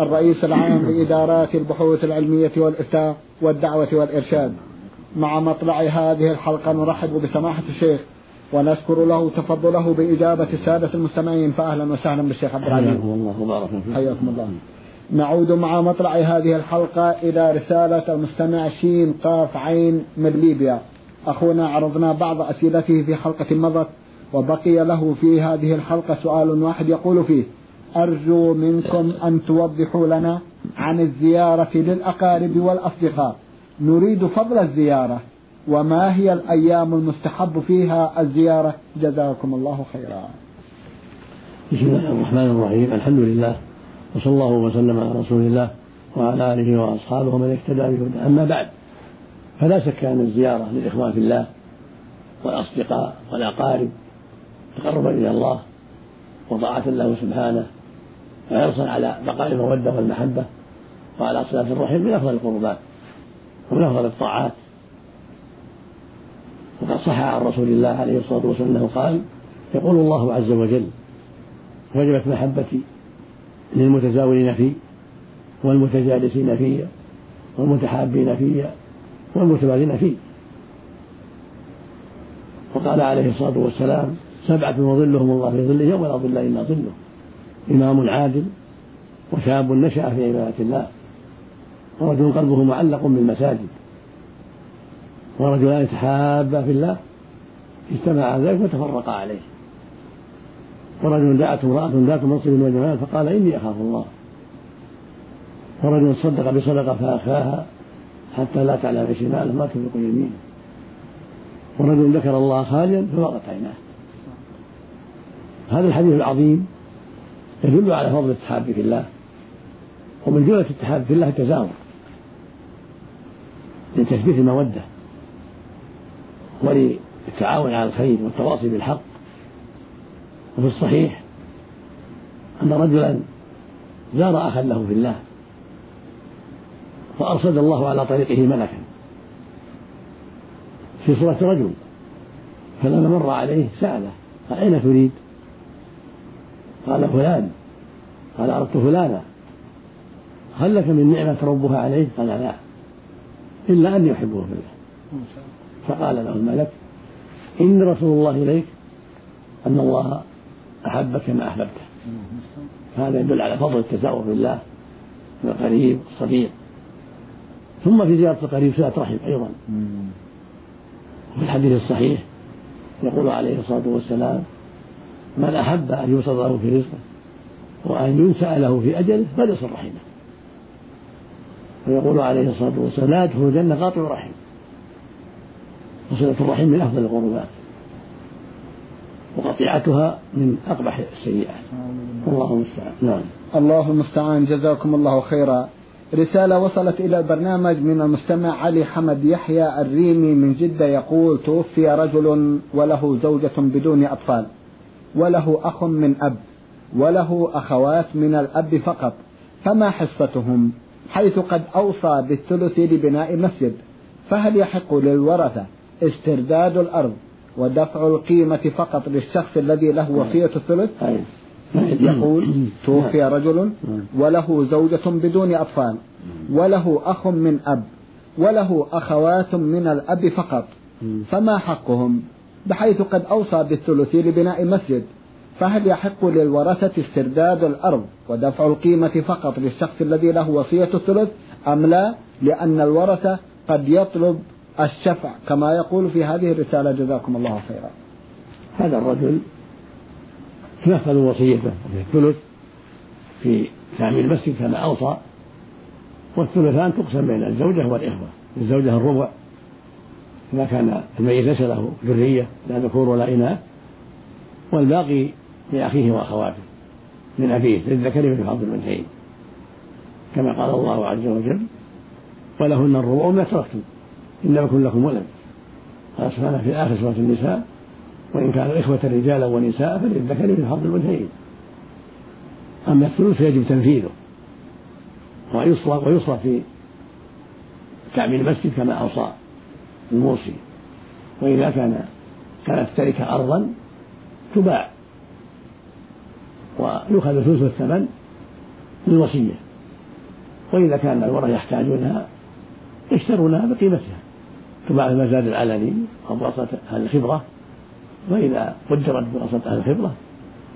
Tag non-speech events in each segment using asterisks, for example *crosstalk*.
الرئيس العام لإدارات البحوث العلمية والإفتاء والدعوة والإرشاد. مع مطلع هذه الحلقة نرحب بسماحة الشيخ ونشكر له تفضله بإجابة السادة المستمعين. فأهلا وسهلا بالشيخ عبد العزيز. حياكم الله وبارك فيكم حياكم الله. نعود مع مطلع هذه الحلقة إلى رسالة المستمع شين قاف عين من ليبيا. أخونا عرضنا بعض أسئلته في حلقة مضت وبقي له في هذه الحلقة سؤال واحد يقول فيه أرجو منكم أن توضحوا لنا عن الزيارة للأقارب والأصدقاء. نريد فضل الزيارة وما هي الأيام المستحب فيها الزيارة؟ جزاكم الله خيرا. بسم الله الرحمن الرحيم. الحمد لله وصلى الله وسلم على رسول الله وعلى آله وأصحابه ومن اهتدى بهداه. أما بعد فلا شك أن الزيارة للإخوان في الله والأصدقاء والأقارب تقربا إلى الله وطاعة له سبحانه وحرصا على بقاء المودة والمحبة وعلى صلاة الرحم من أفضل القربات ومن أفضل الطاعات. وقد صح عن رسول الله عليه الصلاة والسلام أنه قال يقول الله عز وجل وجبت محبتي للمتزاورين في والمتجالسين في والمتحابين في والمتبادلين في. وقال عليه الصلاة والسلام سبعة وظلهم الله في ظله يوم لا ظل إلا ظله. إمام عادل وشاب نشأ في عبادة الله ورجل قلبه معلق بالمساجد ورجلان تحابا في الله اجتمعا على ذلك وتفرقا عليه. ورجل دعته امرأة ذات منصب وجمال فقال إني أخاف الله. ورجل صدق بصدقة فأخفاها حتى لا تعلم شماله ما تنفق يمينه ورجل ذكر الله خاليا فوقت عيناه. هذا الحديث العظيم يدل على فضل التحاب في الله. ومن جملة التحاب في الله التزاور. لتثبيت المودة. وللتعاون على الخير والتواصي بالحق. وفي الصحيح أن رجلا زار أخا له في الله. فأرصد الله على طريقه ملكا. في صورة رجل. فلما مر عليه سأله أين تريد؟ قال فلان. قال أردت فلانا. هل لك من نعمة ربها عليه؟ قال لا. إلا أني أحبه في الله. فقال له الملك إن رسول الله إليك أن الله أحبك كما أحببته. هذا يدل على فضل التزاور بالله القريب الصديق ثم في زيارة القريب صلة رحم أيضا. وفي الحديث الصحيح يقول عليه الصلاة والسلام من أحب أن يوصل له في رزقه وأن ينسأ له في أجله فليصل رحمه. ويقول عليه الصلاة والسلام لا يدخل الجنة قاطع رحم. وصلة الرحم من أفضل القربات. وقطيعتها من أقبح السيئات. والله المستعان. نعم. الله المستعان. جزاكم الله خيرا. رسالة وصلت إلى البرنامج من المستمع علي حمد يحيى الريمي من جدة يقول توفي رجل وله زوجة بدون أطفال. وله أخ من أب وله أخوات من الأب فقط. فما حصتهم؟ حيث قد أوصى بالثلث لبناء مسجد فهل يحق للورثة استرداد الأرض ودفع القيمة فقط للشخص الذي له وصية الثلث؟ يقول توفي رجل وله زوجة بدون أطفال وله أخ من أب وله أخوات من الأب فقط. فما حقهم؟ بحيث قد أوصى بالثلث لبناء مسجد فهل يحق للورثة استرداد الأرض ودفع القيمة فقط للشخص الذي له وصية الثلث أم لا؟ لأن الورثة قد يطلب الشفع كما يقول في هذه الرسالة جزاكم الله خيرا. هذا الرجل تنفذ وصيته وفي الثلث في تعمير المسجد كما أوصى والثلثان تقسم بين الزوجة والإخوة الزوجة الربع إذا كان الميت ليس له ذرية لا ذكور ولا إناث والباقي لأخيه وأخواته من أبيه للذكر مثل حظ الأنثيين كما قال الله عز وجل ولهن الربع ما تركتم إن يكن لكم ولد. قال سبحانه في آخر سورة النساء وإن كانوا إخوة رجالا ونساء فللذكر من حظ الأنثيين أما الثلث فيجب تنفيذه ويصرف ويصرف في تعمير المسجد كما أوصى الموصي. وإذا كان كانت التركة أرضا تباع. ويؤخذ ثلث الثمن للوصية وإذا كان الورثة يحتاجونها يشترونها بقيمتها. تباع المزاد العلني أو بواسطة أهل الخبرة وإذا قدرت بواسطة أهل الخبرة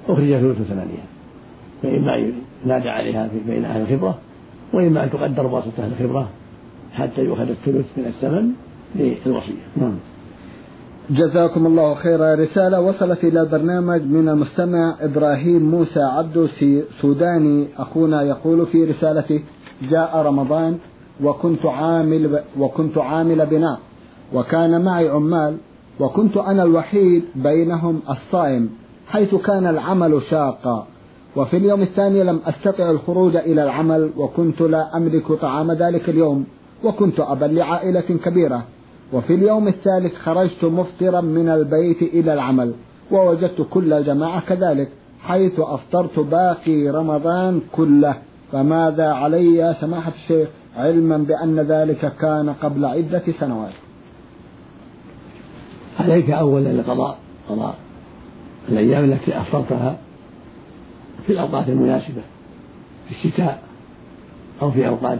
أخرج ثلث ثمانية فإما ينادى عليها بين أهل الخبرة وإما أن تقدر بواسطة أهل الخبرة حتى يؤخذ الثلث من الثمن للوصية. نعم. جزاكم الله خيرا رسالة. وصلت إلى البرنامج من المستمع إبراهيم موسى عبدو سوداني أخونا يقول في رسالته جاء رمضان وكنت عامل وكنت عامل بناء وكان معي عمال وكنت أنا الوحيد بينهم الصائم حيث كان العمل شاقا. وفي اليوم الثاني لم أستطع الخروج إلى العمل وكنت لا أملك طعام ذلك اليوم وكنت أبا لعائلة كبيرة. وفي اليوم الثالث خرجت مفطرا من البيت إلى العمل ووجدت كل الجماعة كذلك حيث أفطرت باقي رمضان كله. فماذا علي يا سماحة الشيخ؟ علما بأن ذلك كان قبل عدة سنوات. عليك أولا القضاء قضاء الأيام التي أفطرتها في الأوقات المناسبة في الشتاء أو في أوقات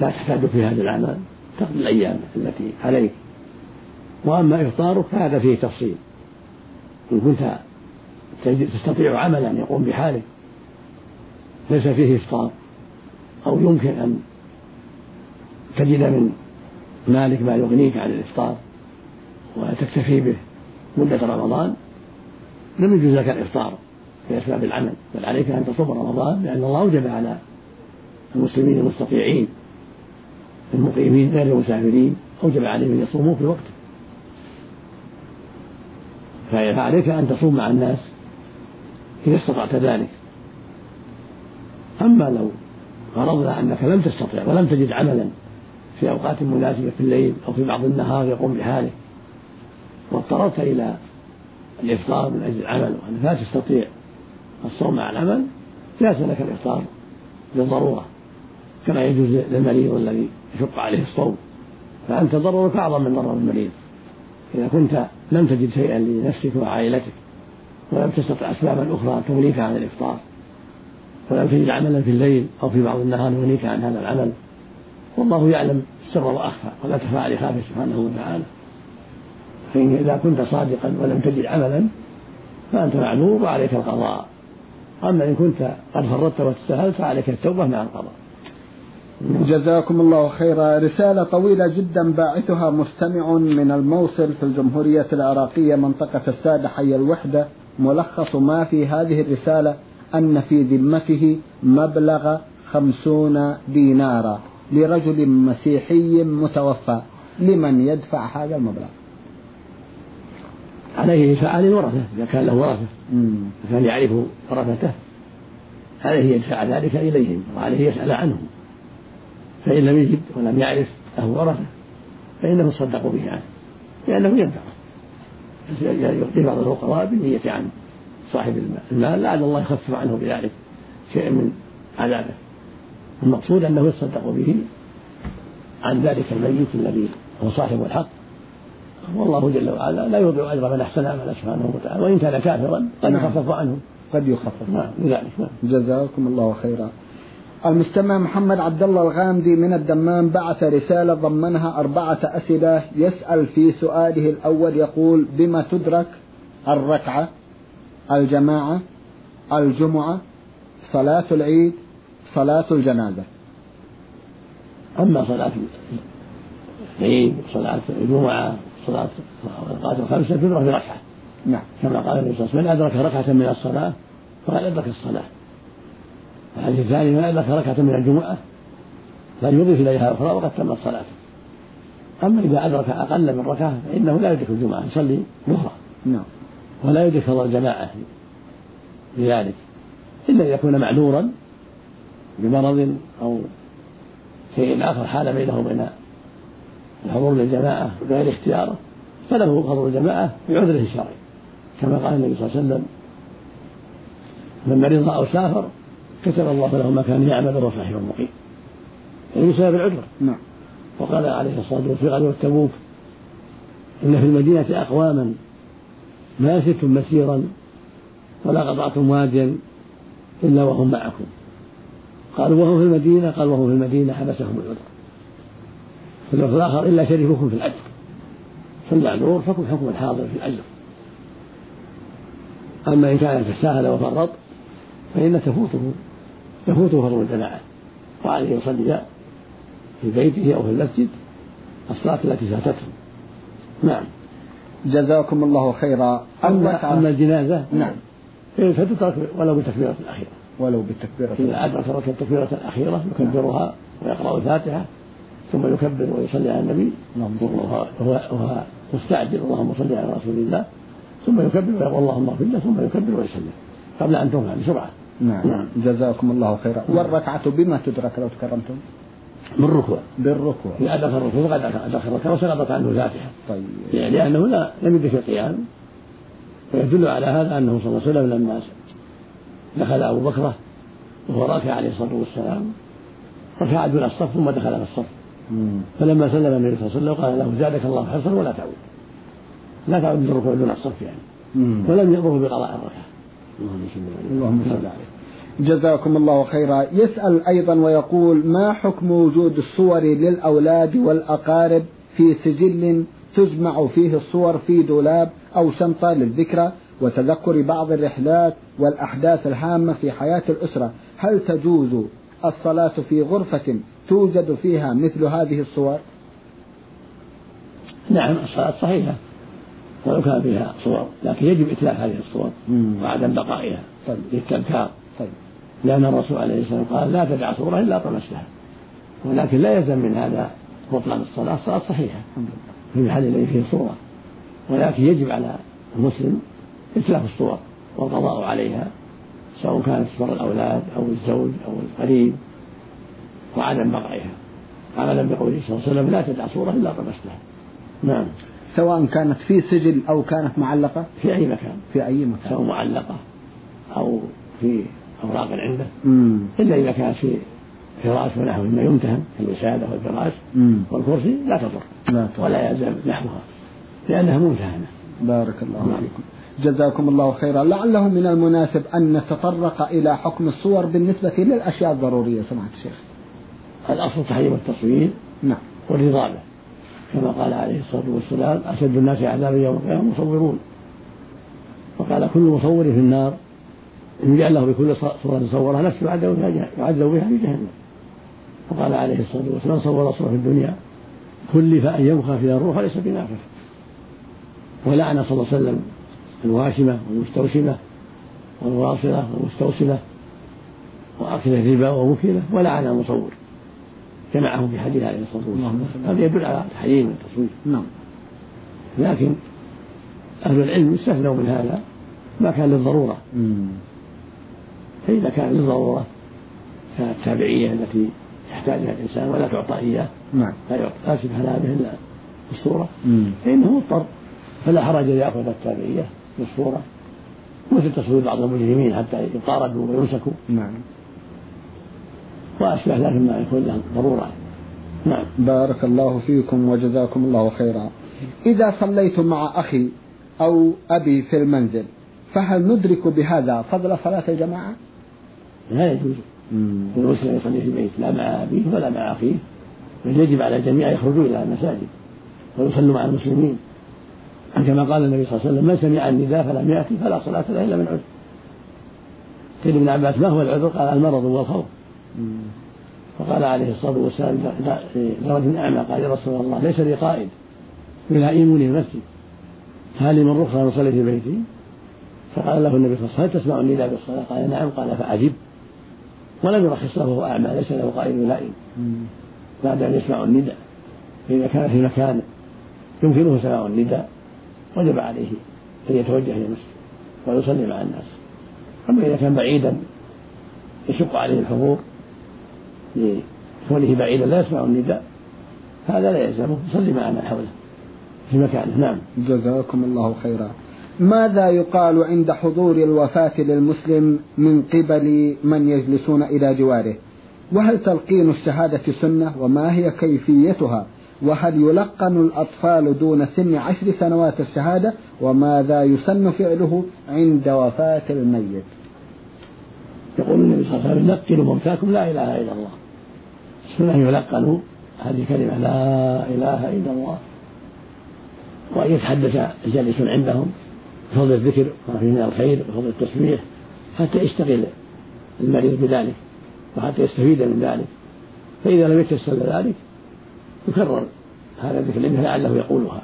لا تحتاج في هذا العمل. تقضي الأيام التي عليك. وأما إفطارك فهذا فيه تفصيل. إن كنت تستطيع عملا يقوم بحالك ليس فيه إفطار. أو يمكن أن تجد من مالك ما يغنيك عن الإفطار وتكتفي به مدة رمضان لم يجوز لك الإفطار في أسباب العمل بل عليك أن تصوم رمضان لأن الله أوجب على المسلمين المستطيعين المقيمين غير المسافرين أوجب عليهم أن يصوموا في وقته فعليك أن تصوم مع الناس إذا استطعت ذلك. أما لو فرضنا أنك لم تستطع ولم تجد عملا في أوقات مناسبة في الليل أو في بعض النهار يقوم بحاله واضطررت إلى الإفطار من أجل العمل وأنك لا تستطيع الصوم مع العمل جاز لك الإفطار للضرورة كما يجوز للمريض الذي يشق عليه الصوم. فأنت ضررك أعظم من ضرر المريض. إذا كنت لم تجد شيئا لنفسك وعائلتك ولم تستطع أسبابا أخرى تغنيك عن الإفطار ولم تجد عملا في الليل أو في بعض النهار يغنيك عن هذا العمل والله يعلم السر وأخفى ولا تخفى عليه خافه سبحانه وتعالى. فإن إذا كنت صادقا ولم تجد عملا فأنت معذور وعليك القضاء. أما إن كنت قد فرطت واستسهلت فعليك التوبة مع القضاء. جزاكم الله خيرا. رسالة طويلة جدا باعثها مستمع من الموصل في الجمهورية العراقية منطقة السادة حي الوحدة. ملخص ما في هذه الرسالة أن في ذمته مبلغ خمسون دينارا لرجل مسيحي متوفى. لمن يدفع هذا المبلغ؟ عليه يدفع عن الورثة إذا كان له ورثة. كان يعرف ورثته؟ عليه يدفع ذلك إليهم؟ وعليه يسأل عنهم؟ فإن لم يجد ولم يعرف له ورثة فإنه يصدق به عنه لأنه ينفع. يعطي بعض الفقراء بالنية عن صاحب المال. لعل الله يخفف عنه بذلك شيئا من عذابه. المقصود أنه يتصدق به عن ذلك الميت الذي هو صاحب الحق. والله جل وعلا لا يضيع أجر من أحسن عملا سبحانه وتعالى وإن كان كافرا قد نعم. يخفف عنه. قد يخفف. نعم لذلك نعم. جزاكم الله خيرا. المستمع محمد عبد الله الغامدي من الدمام بعث رسالة ضمنها أربعة أسئلة يسأل في سؤاله الأول يقول بما تدرك الركعة الجماعة الجمعة صلاة العيد صلاة الجنازة؟ أما صلاة العيد صلاة الجمعة صلاة الأوقات الخمسة تدرك بركعة نعم. كما قال النبي صلى الله عليه وسلم من أدرك ركعة من الصلاة فقد أدرك الصلاة. الحديث الثاني من أدرك ركعة من الجمعة فليضيف إليها أخرى وقد تمت صلاته أما إذا أدرك أقل من ركعة فإنه لا يدرك الجمعة يصلي أخرى نعم. ولا يدرك فضل الجماعة لذلك إلا إذا كان معذورا بمرض أو شيء آخر حال بينه وبين الحضور للجماعة بغير اختياره فله حضور الجماعة بعذره الشرعي. كما قال النبي صلى الله عليه وسلم من مرض أو سافر كتب الله له ما كان يعمل وهو صحيح مقيم يعني بسبب العذر نعم. وقال عليه الصلاة والسلام في غزوة تبوك إن في المدينة أقواما ما سرتم مسيرا ولا قطعتم واديا إلا وهم معكم. قالوا وهم في المدينة؟ قال وهم في المدينة حبسهم العذر. في اللفظ الآخر إلا شريككم في الأجر. فالمعذور فكم حكم الحاضر في الأجر. أما إن كان تساهل وفرط فإن تفوته. يفوته فضل الجماعة وعليه يصلي في بيته أو في المسجد الصلاة التي فاتته. نعم. جزاكم الله خيرا. أما, أما الجنازة نعم. فتترك ولو بالتكبيرة الأخيرة. ولو بالتكبيرة إذا أدرك التكبيرة الأخيرة يكبرها ويقرأ الفاتحة ثم يكبر ويصلي على النبي. وهو مستعجل. اللهم صل على رسول الله. ثم يكبر ويقول اللهم اغفر له ثم يكبر ويسلم قبل أن تنفع بسرعة. نعم. نعم. جزاكم الله خيرا. والركعة بما تدرك لو تكرمتم؟ بالركوع. بالركوع. إذا أدرك الركوع فقد أدرك الركعة وسقطت عنه الفاتحة طيب. يعني لأنه لا لم يدرك القيام. ويدل على هذا أنه صلى الله عليه وسلم لما دخل أبو بكرة وهو راكع عليه الصلاة والسلام ركع دون الصف ثم دخل في الصف. فلما سلم النبي صلى الله عليه وسلم قال له زادك الله حرصا ولا تعود. لا تعود بالركوع دون الصف يعني. ولم يأمره بقضاء الركعة. اللهم صل عليه. جزاكم الله خيرا. يسأل أيضا ويقول ما حكم وجود الصور للأولاد والأقارب في سجل تجمع فيه الصور في دولاب أو شنطة للذكرى وتذكر بعض الرحلات والأحداث الهامة في حياة الأسرة؟ هل تجوز الصلاة في غرفة توجد فيها مثل هذه الصور؟ نعم الصلاة صحيحة. ولو كان فيها صور. لكن يجب إتلاف هذه الصور وعدم بقائها. طيب. للتذكار. طيب. لأن الرسول عليه الصلاة والسلام قال لا تدع صورة إلا طمستها. ولكن لا يلزم من هذا بطلان الصلاة الصلاة صحيحة. في المحل الذي فيه صورة. ولكن يجب على المسلم إتلاف الصور والقضاء عليها سواء كانت صور الأولاد أو الزوج أو القريب وعدم بقائها. عملا بقوله صلى الله عليه وسلم لا تدع صورة إلا طمستها. نعم. سواء كانت في سجل أو كانت معلقة؟ في أي مكان. في أي مكان. سواء معلقة أو في أوراق عنده إلا إذا كانت في فراش ونحو مما يمتهن الوسادة والفراش والكرسي لا تضر. لا تضر. ولا يلزم نحوها. لأنها ممتهنة. بارك الله نعم. فيكم. جزاكم الله خيرا. لعله من المناسب أن نتطرق إلى حكم الصور بالنسبة للأشياء الضرورية سمعت الشيخ. الأصل تحريم التصوير نعم. والرضا به كما قال عليه الصلاة والسلام أشد الناس عذابا يوم القيامة مصورون. وقال كل مصور في النار إن جعل له بكل صورة صورها نفسه يعذب بها في جهنم. وقال عليه الصلاة والسلام صور صورة في الدنيا كلف أن ينفخ فيها الروح ليس بنافخ ولعن صلى الله عليه وسلم الواشمة والمستوشمة والواصلة والمستوصلة وأكل الربا ومكله ولعن المصور. جمعهم في حديث عليه الصلاة والسلام. هذا يدل على تحريم التصوير نعم. لكن أهل العلم استثنوا من هذا ما كان للضرورة. فإذا كان للضرورة كالتابعيه التي يحتاجها الإنسان ولا تعطى إياه نعم. لا يعطى لا سبحان به إلا بالصورة. فإنه مضطر. فلا حرج أن يأخذ التابعية بالصورة مثل تصوير بعض المجرمين حتى يطاردوا ويمسكوا. نعم. وأشبه ذلك ما يكون له ضرورة. نعم. بارك الله فيكم وجزاكم الله خيرا. إذا صليت مع أخي أو أبي في المنزل فهل ندرك بهذا فضل صلاة الجماعة؟ لا يجوز. المسلم يصلي في البيت لا مع أبيه ولا مع أخيه. بل يجب على الجميع يخرجوا إلى المساجد ويصلوا مع المسلمين. كما قال النبي صلى الله عليه وسلم من سمع النداء فلم يأتي فلا صلاة له إلا من عذر. قيل ابن عباس ما هو العذر؟ قال المرض والخوف. فقال عليه الصلاة والسلام لرجل أعمى قال يا رسول الله ليس لي قائد. يلائمني المسجد هل لي من رخصة أن أصلي في بيتي؟ فقال له النبي صلى الله عليه وسلم هل تسمع النداء بالصلاة؟ قال نعم. قال فعجب ولم يرخص له وهو أعمى ليس له قائد يلائم بعد أن يسمع النداء فإذا كان في مكان يمكنه سماع النداء وجب عليه أن يتوجه إلى المسجد ويصلي مع الناس. أما إذا كان بعيدا يشق عليه الحضور لكونه بعيدا لا يسمع النداء. هذا لا يلزمه. يصلي مع من حوله. في مكانه. نعم. جزاكم الله خيرا. ماذا يقال عند حضور الوفاة للمسلم من قبل من يجلسون إلى جواره؟ وهل تلقين الشهادة سنة؟ وما هي كيفيتها؟ وهل يلقن الأطفال دون سن عشر سنوات الشهادة؟ وماذا يسن فعله عند وفاة الميت؟ يقول النبي صلى الله عليه وسلم لقنوا موتاكم لا إله إلا الله. السنة يلقنوا هذه كلمة لا إله إلا الله. وأن يتحدث الجالس عندهم بفضل الذكر وما فيه من الخير وفضل التسبيح حتى يشتغل المريض بذلك وحتى يستفيد من ذلك. فإذا لم يتيسر ذلك يكرر هذا الذكر لأنه لعله يقولها.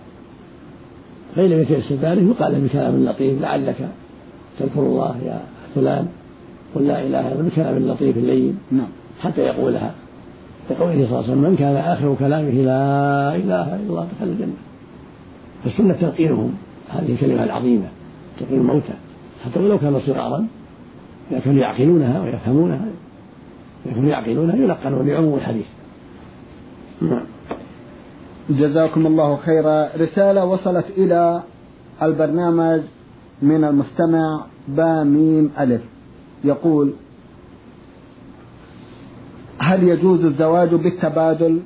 فإن لم يتيسر ذلك يقال بكلام لطيف لعلك تذكر الله يا فلان قل لا إله إلا الله بكلام لطيف لين نعم. حتى يقولها. كقوله صلى الله عليه وسلم من كان آخر كلامه لا إله إلا الله دخل الجنة. فالسنة تلقينهم هذه الكلمة العظيمة تلقين الموتى. حتى ولو كانوا صغارا كانوا يعقلونها ويفهمونها كانوا يعقلونها يلقنون لعموم الحديث. نعم. جزاكم الله خيرا. رسالة وصلت إلى البرنامج من المستمع با ميم ألف. يقول هل يجوز الزواج بالتبادل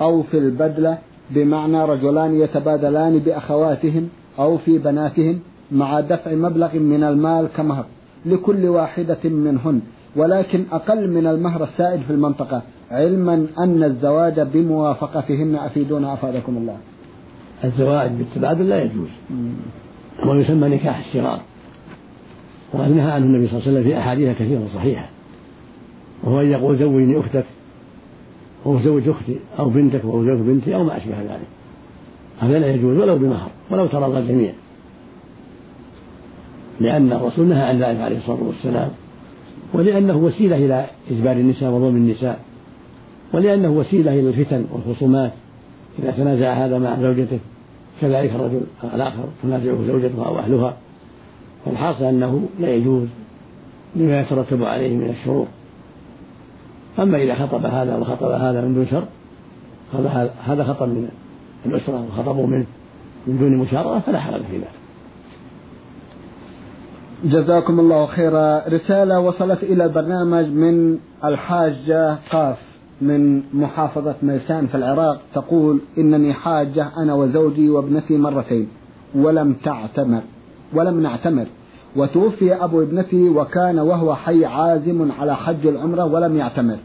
أو في البدلة بمعنى رجلان يتبادلان بأخواتهم أو في بناتهم مع دفع مبلغ من المال كمهر لكل واحدة منهن ولكن أقل من المهر السائد في المنطقة علما أن الزواج بموافقتهن. أفيدونا أفادكم الله. الزواج بالتبادل لا يجوز. هو يسمى نكاح الشرار وقد نهى عنه النبي صلى الله عليه وسلم في أحاديث كثيرة صحيحة. وهو أن يقول زوجني أختك أو زوج أختي أو بنتك أو زوج بنتي أو ما أشبه ذلك. هذا لا يجوز ولو بمهر ولو ترضى الجميع. لأن الرسول نهى عن ذلك عليه الصلاة والسلام ولأنه وسيلة إلى إجبار النساء وظلم النساء ولأنه وسيلة إلى الفتن والخصومات. إذا تنازع هذا مع زوجته كذلك الرجل الآخر تنازعه زوجته أو أهلها. والحاصل أنه لا يجوز لما يترتب عليه من الشرور. أما إذا خطب هذا وخطب هذا من دون شر هذا هذا خطب من الأسرة وخطبوا منه من دون مشاركة فلا حرج في ذلك. جزاكم الله خيرا. رسالة وصلت إلى البرنامج من الحاجة قاف من محافظة ميسان في العراق تقول إنني حاجة أنا وزوجي وابنتي مرتين ولم تعتمر ولم نعتمر. وتوفي أبو ابنتي وكان وهو حي عازم على حج العمرة ولم يعتمر.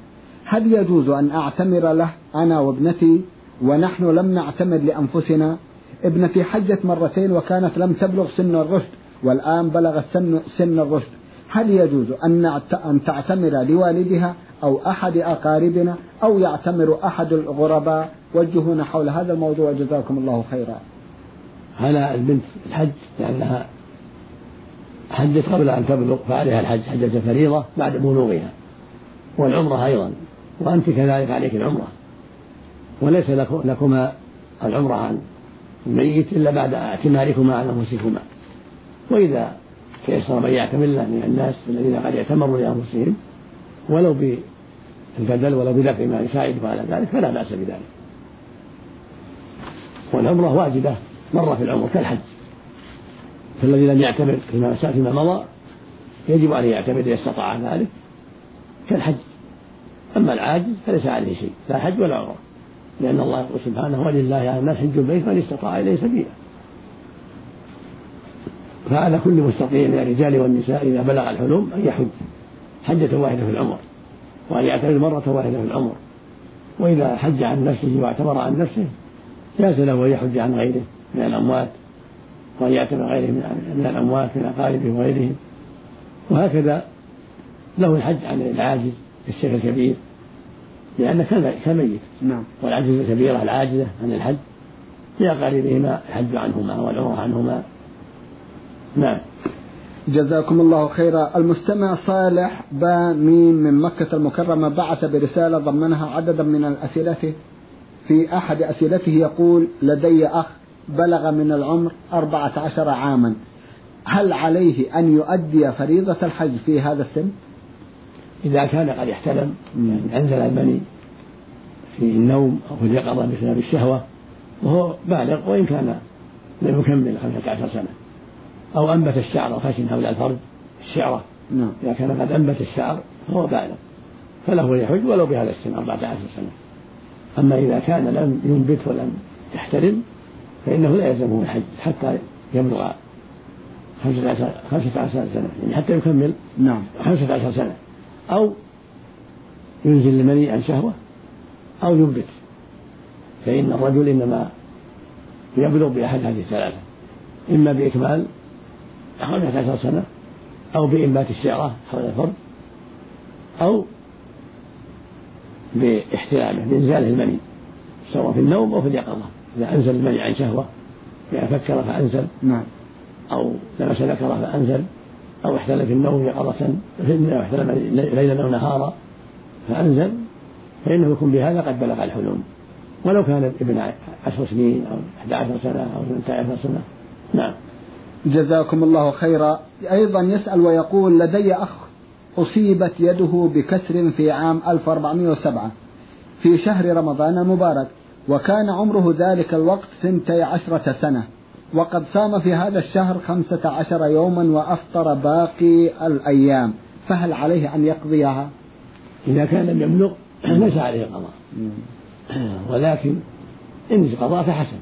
هل يجوز أن أعتمر له أنا وابنتي ونحن لم نعتمر لأنفسنا؟ ابنتي حجت مرتين وكانت لم تبلغ سن الرشد والآن بلغت سن, سن الرشد. هل يجوز أن, أن تعتمر لوالدها أو أحد أقاربنا أو يعتمر أحد الغرباء؟ وجهونا حول هذا الموضوع. جزاكم الله خيرا. على البنت الحج لأنها حجت قبل أن تبلغ فعليها الحج حجة فريضة بعد بلوغها والعمرة أيضا وأنت كذلك عليك العمرة. وليس لكما العمرة عن الميت إلا بعد اعتماركما على أنفسكما. وإذا تيسر من يعتمر من الناس الذين قد اعتمروا لأنفسهم ولو بالبدل ولو بدفع ما يساعده على ذلك فلا بأس بذلك. والعمرة واجبة مرة في العمر كالحج. فالذي لم يعتمر فيما فيما مضى يجب أن يعتمر إذا استطاع ذلك كالحج. أما العاجز فليس عليه شيء لا حج ولا عمرة لأن الله يقول سبحانه ولله على الناس حج البيت من استطاع إليه سبيلا فعلى كل مستطيع من الرجال والنساء إذا بلغ الحلم أن يحج حجة واحدة في العمر وأن يعتمر مرة واحدة في العمر. وإذا حج عن نفسه واعتمر عن نفسه جاز له أن يحج عن غيره من الأموات. وأن يعتمر غيره من الأموات من أقاربه وغيرهم. وهكذا له الحج عن العاجز الشيخ الكبير لأنه كميت نعم. والعجز الكبيرة العاجزة عن الحج لأقاربهما الحج عنهما والعمرة عنهما. نعم. جزاكم الله خيرا. المستمع صالح با ميم من مكة المكرمة بعث برسالة ضمنها عددا من الأسئلة في أحد أسئلته يقول لدي أخ بلغ من العمر أربعة عشر عاما. هل عليه أن يؤدي فريضة الحج في هذا السن؟ إذا كان قد احتلم يعني أنزل المني في النوم أو في اليقظة بسبب الشهوة وهو بالغ وإن كان لم يكمل خمسة عشر سنة. أو أنبت الشعر الخشن حول الفرج الشعرة نعم. إذا كان قد أنبت الشعر فهو بالغ. فله يحج ولو بهذا السن أربعة عشر سنة. أما إذا كان لم ينبت ولم يحترم فإنه لا يلزمه الحج حتى يبلغ خمسة عشر, خمسة عشر سنة يعني حتى يكمل نعم. خمسة عشر سنة أو ينزل المني عن شهوة أو ينبت. فإن الرجل إنما يبلغ بأحد هذه الثلاثة إما بإكمال خمسة عشر سنة أو بإنبات الشعرة حول الفرد أو بإحتلامه بإنزاله المني سواء في النوم أو في اليقظة. إذا أنزل المني عن شهوة إذا فكر فأنزل نعم. أو لمس ذكره فأنزل أو احتل في النوم يقظة أو احتلم ليلا أو نهارا فأنزل فإنه يكون بهذا قد بلغ الحلم. ولو كان ابن عشر سنين أو 11 سنة أو 12 سنة. نعم. جزاكم الله خيرا. أيضا يسأل ويقول لدي أخ أصيبت يده بكسر في عام 1407 في شهر رمضان المبارك. وكان عمره ذلك الوقت ثنتي عشرة سنة. وقد صام في هذا الشهر خمسة عشر يوما وأفطر باقي الأيام. فهل عليه أن يقضيها؟ إذا كان لم يبلغ *clears throat* ليس عليه قضاء. ولكن إن قضاء فحسن.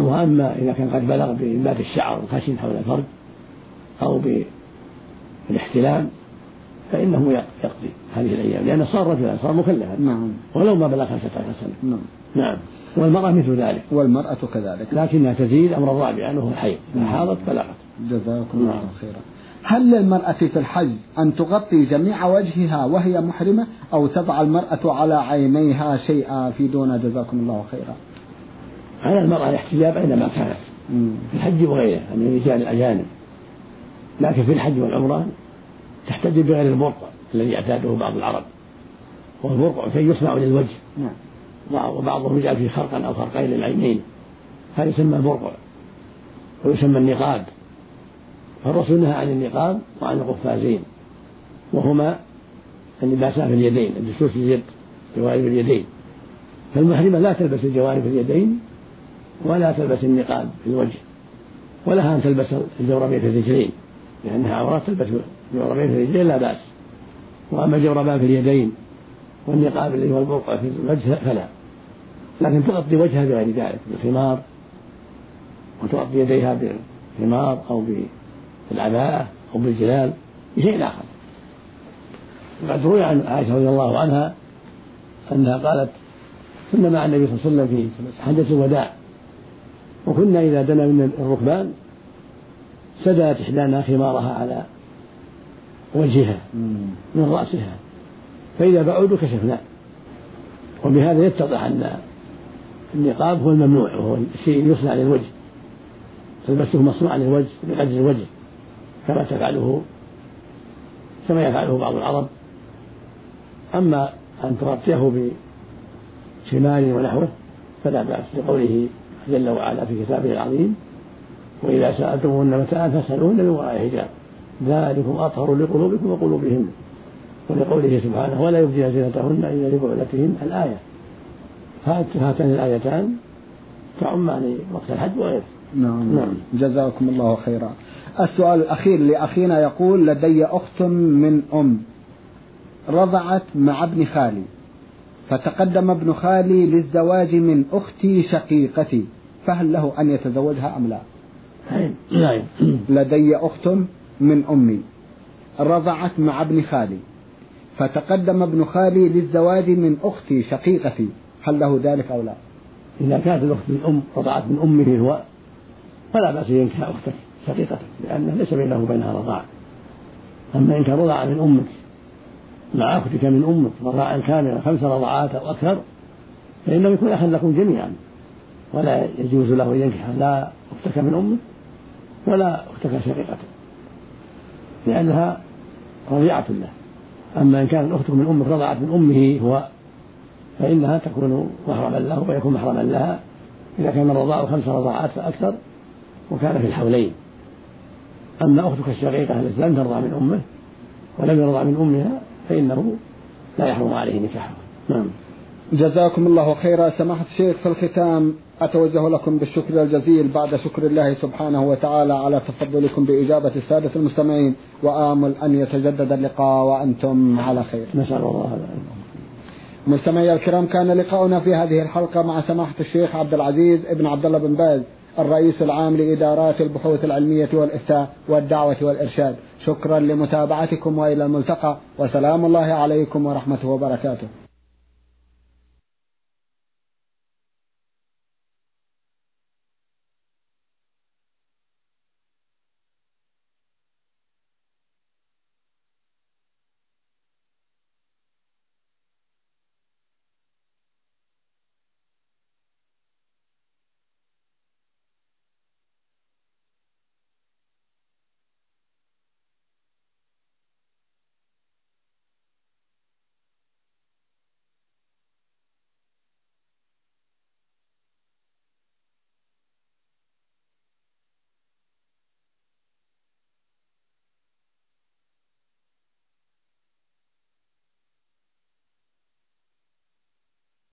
وأما إذا كان قد بلغ بإنبات الشعر الخشن حول الفرج أو بالاحتلام فإنه يقضي هذه الأيام لأنه صار رجلا صار مكلفا. نعم. ولو ما بلغ خمسة عشر سنة. نعم. نعم. والمرأة مثل ذلك. والمرأة كذلك. لكنها تزيد أمر الرابع أنه الحيض إذا نعم. حاضت بلغت. جزاكم الله نعم. خيرا. هل للمرأة في الحج أن تغطي جميع وجهها وهي محرمة أو تضع المرأة على عينيها شيئا في دون جزاكم الله خيرا؟ على المرأة الاحتجاب أينما كانت. في الحج وغيره من الرجال الأجانب. لكن في الحج والعمرة تحتج بغير البرقع الذي يعتاده بعض العرب. هو البرقع شيء يصنع للوجه. نعم. وبعضهم يجعل فيه خرقا أو خرقين للعينين. هذا يسمى البرقع ويسمى النقاب. فالرسول نهى عن النقاب وعن القفازين وهما اللباسان في اليدين الجسوس اليد جوانب اليدين. فالمحرمة لا تلبس الجوانب اليدين ولا تلبس النقاب في الوجه ولها أن تلبس الجوربين في الرجلين لأنها عورات تلبس جوربين في الرجلين لا بأس. وأما الجوربان في اليدين والنقاب الذي هو البرقع في الوجه فلا. لكن تغطي وجهها بغير ذلك بالخمار وتغطي يديها بالخمار أو بالعباءة أو بالجلال بشيء آخر. وقد روي عن عائشة رضي الله عنها أنها قالت كنا مع النبي صلى الله عليه وسلم في حجة الوداع وكنا إذا دنا من الركبان سدلت إحدانا خمارها على وجهها من رأسها. فإذا بعودوا كشفنا. وبهذا يتضح أن النقاب هو الممنوع وهو الشيء يصنع للوجه تلبسه مصنوعا للوجه بقدر الوجه كما تفعله كما يفعله بعض العرب. أما أن تغطيه بشمال ونحوه فلا بأس لقوله جل وعلا في كتابه العظيم وإذا سألتموهن متاعا فاسألوهن من وراء حجاب. ذلكم أطهر لقلوبكم وقلوبهن. ولقوله سبحانه ولا يبدين زينتهن إلا لبعولتهن الآية. هاتان الآيتان تعمان وقت الحج وغيره. نعم. نعم. جزاكم الله خيرا. السؤال الأخير لأخينا يقول لدي أخت من أم رضعت مع ابن خالي فتقدم ابن خالي للزواج من أختي شقيقتي فهل له أن يتزوجها أم لا؟ نعم. لدي أخت من أمي رضعت مع ابن خالي فتقدم ابن خالي للزواج من أختي شقيقتي هل له ذلك أو لا؟ إذا كانت الأخت من أم رضعت من أمه هو فلا بأس أن ينكح أختك شقيقتك لأنه ليس بينه وبينها رضاع. أما إن كان رضع من أمك مع أختك من أمك رضاعا كاملا خمس رضعات أو أكثر فإنه يكون أخا لكم جميعا. ولا يجوز له أن ينكح لا أختك من أمك ولا أختك شقيقتك. لأنها رضيعة له. أما إن كانت أختك من أمك رضعت من أمه هو فإنها تكون محرما له ويكون محرما لها. إذا كان الرضاع خمس رضاعات فأكثر وكان في الحولين. أما أختك الشقيقة التي لم ترضع من أمه ولم يرضع من أمها فإنه لا يحرم عليه نكاحها. نعم. جزاكم الله خيرا. سماحة الشيخ في الختام. أتوجه لكم بالشكر الجزيل بعد شكر الله سبحانه وتعالى على تفضلكم بإجابة السادة المستمعين وآمل أن يتجدد اللقاء وأنتم على خير. نسأل الله مستمعي الكرام كان لقاؤنا في هذه الحلقة مع سماحة الشيخ عبد العزيز ابن عبد الله بن باز الرئيس العام لإدارات البحوث العلمية والإفتاء والدعوة والإرشاد. شكرا لمتابعتكم وإلى الملتقى وسلام الله عليكم ورحمته وبركاته.